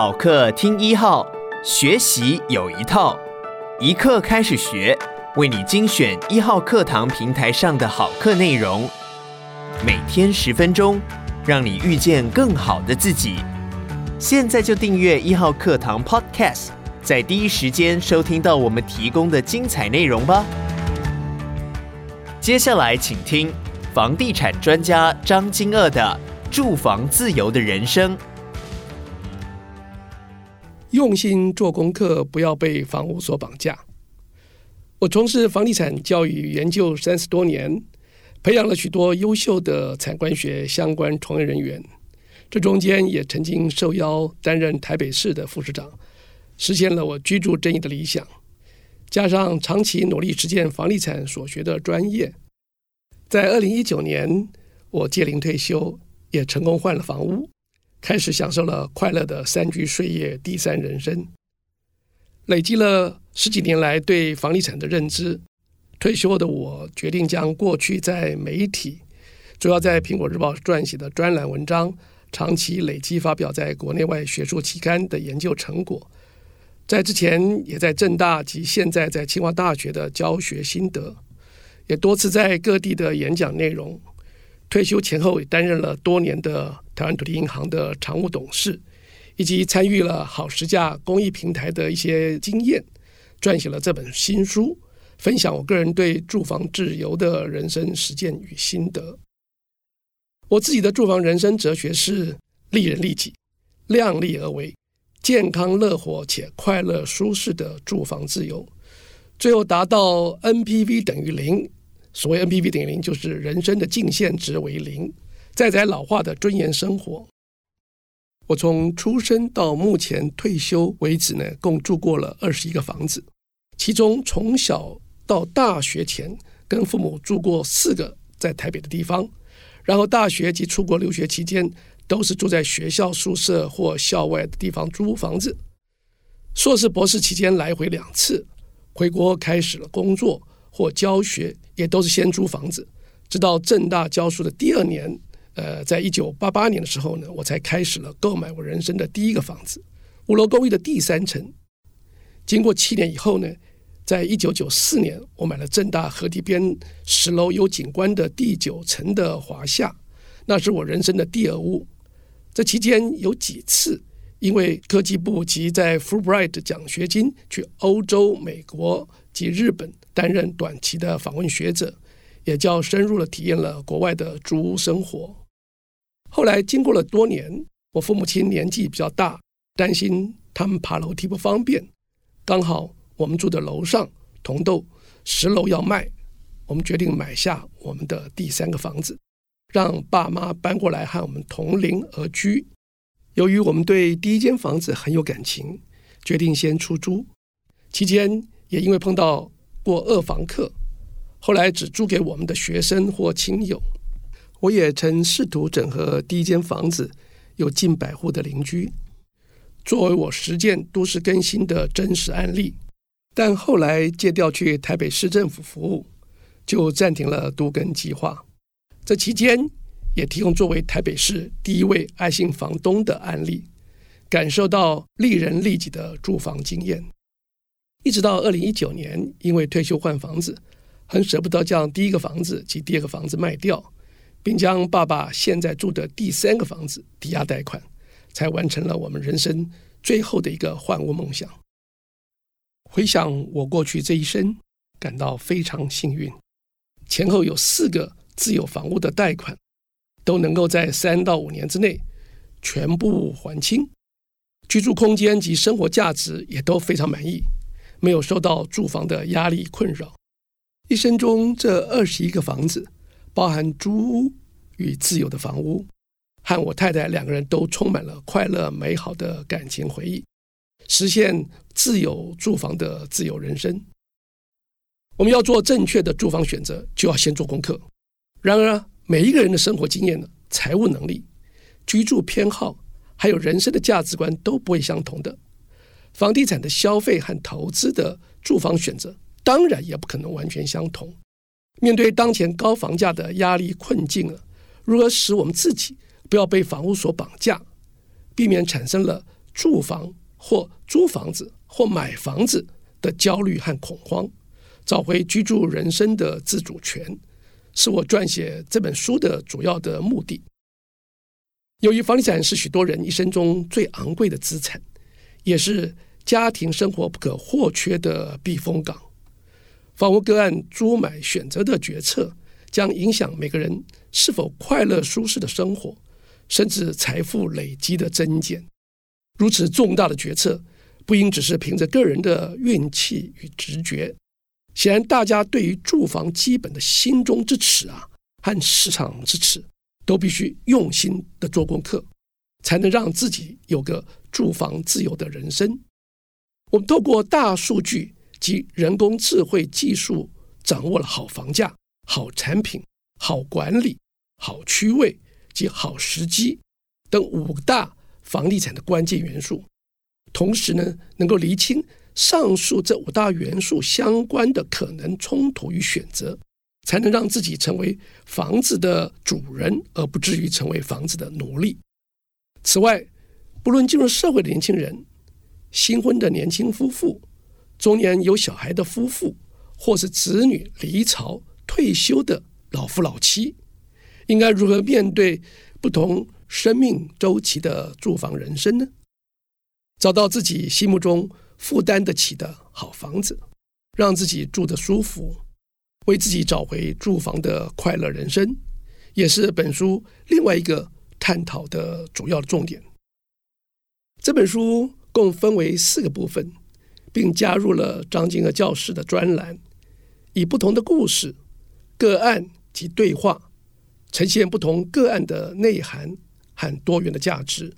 好课听一号，学习有一套，一课开始学，为你精选一号课堂平台上的好课内容，每天十分钟，让你遇见更好的自己。现在就订阅一号课堂 Podcast，在第一时间收听到我们提供的精彩内容吧。接下来请听房地产专家张金鶚的《住房自由的人生》。用心做功课，不要被房屋所绑架。我从事房地产教育研究三十多年，培养了许多优秀的产官学相关从业人员。这中间也曾经受邀担任台北市的副市长，实现了我居住正义的理想。加上长期努力实践房地产所学的专业，在二零一九年，我届龄退休，也成功换了房屋。开始享受了快乐的三居岁月第三人生，累积了十几年来对房地产的认知。退休的我决定将过去在媒体，主要在《苹果日报》撰写的专栏文章，长期累积发表在国内外学术期刊的研究成果，在之前也在政大及现在在清华大学的教学心得，也多次在各地的演讲内容。退休前后也担任了多年的台湾土地银行的常务董事，以及参与了好十价公益平台的一些经验，撰写了这本新书，分享我个人对住房自由的人生实践与心得。我自己的住房人生哲学是利人利己、量力而为、健康乐活且快乐舒适的住房自由，最后达到 NPV 等于零。所谓 NPV 等于零，就是人生的净现值为零，在宅老化的尊严生活。我从出生到目前退休为止呢，共住过了二十一个房子，其中从小到大学前跟父母住过四个在台北的地方，然后大学及出国留学期间都是住在学校宿舍或校外的地方租房子。硕士博士期间来回两次，回国开始了工作或教学。也都是先租房子，直到正大教书的第二年，呃，在一九八八年的时候呢，我才开始了购买我人生的第一个房子，五楼公寓的第三层。经过七年以后呢，在一九九四年，我买了正大河堤边十楼有景观的第九层的华夏，那是我人生的第二屋。这期间有几次因为科技部及在 Fulbright 奖学金去欧洲、美国及日本。担任短期的访问学者，也较深入的体验了国外的租屋生活。后来经过了多年，我父母亲年纪比较大，担心他们爬楼梯不方便。刚好我们住的楼上同栋十楼要卖，我们决定买下我们的第三个房子，让爸妈搬过来和我们同邻而居。由于我们对第一间房子很有感情，决定先出租。期间也因为碰到过二房客，后来只租给我们的学生或亲友。我也曾试图整合第一间房子，有近百户的邻居，作为我实践都市更新的真实案例。但后来借调去台北市政府服务，就暂停了都更计划。这期间也提供作为台北市第一位爱心房东的案例，感受到利人利己的住房经验。一直到二零一九年，因为退休换房子，很舍不得将第一个房子及第二个房子卖掉，并将爸爸现在住的第三个房子抵押贷款，才完成了我们人生最后的一个换屋梦想。回想我过去这一生，感到非常幸运，前后有四个自有房屋的贷款，都能够在三到五年之内全部还清，居住空间及生活价值也都非常满意。没有受到住房的压力困扰，一生中这二十一个房子，包含租屋与自有的房屋，和我太太两个人都充满了快乐美好的感情回忆，实现自有住房的自由人生。我们要做正确的住房选择，就要先做功课。然而，每一个人的生活经验呢、财务能力、居住偏好，还有人生的价值观都不会相同的。房地产的消费和投资的住房选择，当然也不可能完全相同。面对当前高房价的压力困境了，如何使我们自己不要被房屋所绑架，避免产生了住房或租房子或买房子的焦虑和恐慌，找回居住人生的自主权，是我撰写这本书的主要的目的。由于房地产是许多人一生中最昂贵的资产，也是家庭生活不可或缺的避风港，房屋个案租买选择的决策，将影响每个人是否快乐舒适的生活，甚至财富累积的增减。如此重大的决策，不应只是凭着个人的运气与直觉。显然，大家对于住房基本的心中之尺啊，和市场之尺，都必须用心的做功课，才能让自己有个住房自由的人生。我们透过大数据及人工智慧技术，掌握了好房价、好产品、好管理、好区位及好时机等五大房地产的关键元素，同时呢，能够厘清上述这五大元素相关的可能冲突与选择，才能让自己成为房子的主人，而不至于成为房子的奴隶。此外，不论进入社会的年轻人、新婚的年轻夫妇、中年有小孩的夫妇，或是子女离巢退休的老夫老妻，应该如何面对不同生命周期的住房人生呢？找到自己心目中负担得起的好房子，让自己住得舒服，为自己找回住房的快乐人生，也是本书另外一个探讨的主要重点。这本书共分为四个部分，并加入了张金鶚教师的专栏，以不同的故事、个案及对话，呈现不同个案的内涵。很多元的价值。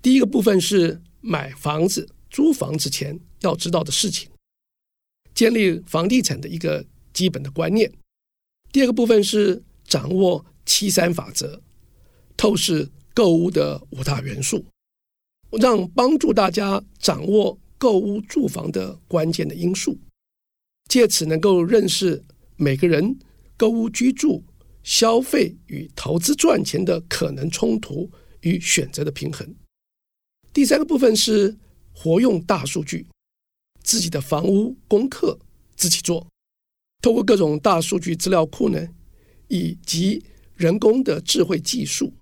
第一个部分是买房子、租房之前要知道的事情，建立房地产的一个基本的观念。第二个部分是掌握七三法则，透视购物的五大元素，让帮助大家掌握购屋住房的关键的因素，借此能够认识每个人购屋居住。消费与投资赚钱的可能冲突与选择的平衡。第三个部分是活用大数据，自己的房屋功课自己做，透过各种大数据资料库呢，以及人工的智慧技术，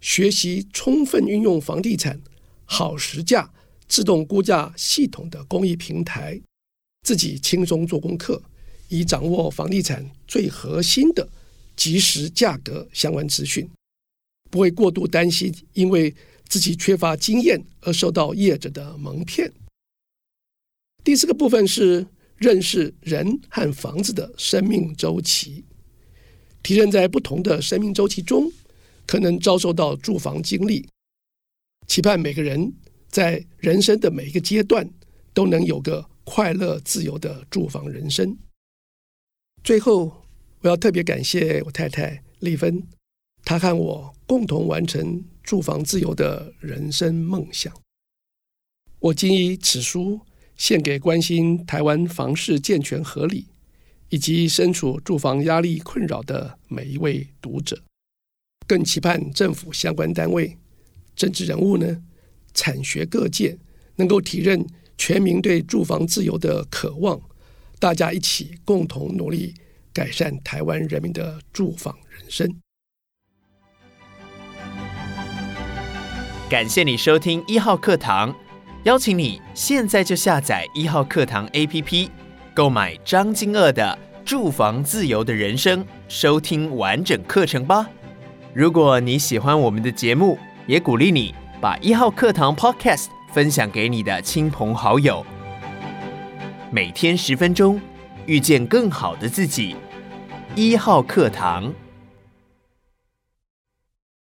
学习充分运用房地产好时价自动估价系统的公益平台，自己轻松做功课，以掌握房地产最核心的。即时价格相关资讯，不会过度担心，因为自己缺乏经验而受到业者的蒙骗。第四个部分是认识人和房子的生命周期，体认在不同的生命周期中可能遭受到住房经历，期盼每个人在人生的每一个阶段都能有个快乐自由的住房人生。最后。我要特别感谢我太太丽芬，他和我共同完成住房自由的人生梦想。我谨以此书献给关心台湾房市健全合理，以及身处住房压力困扰的每一位读者，更期盼政府相关单位、政治人物呢，产学各界能够体认全民对住房自由的渴望，大家一起共同努力。改善台湾人民的住房人生。感谢你收听一号课堂，邀请你现在就下载一号课堂 APP，购买张金鶚的《住房自由的人生》，收听完整课程吧。如果你喜欢我们的节目，也鼓励你把一号课堂 Podcast 分享给你的亲朋好友。每天十分钟，遇见更好的自己。一号课堂。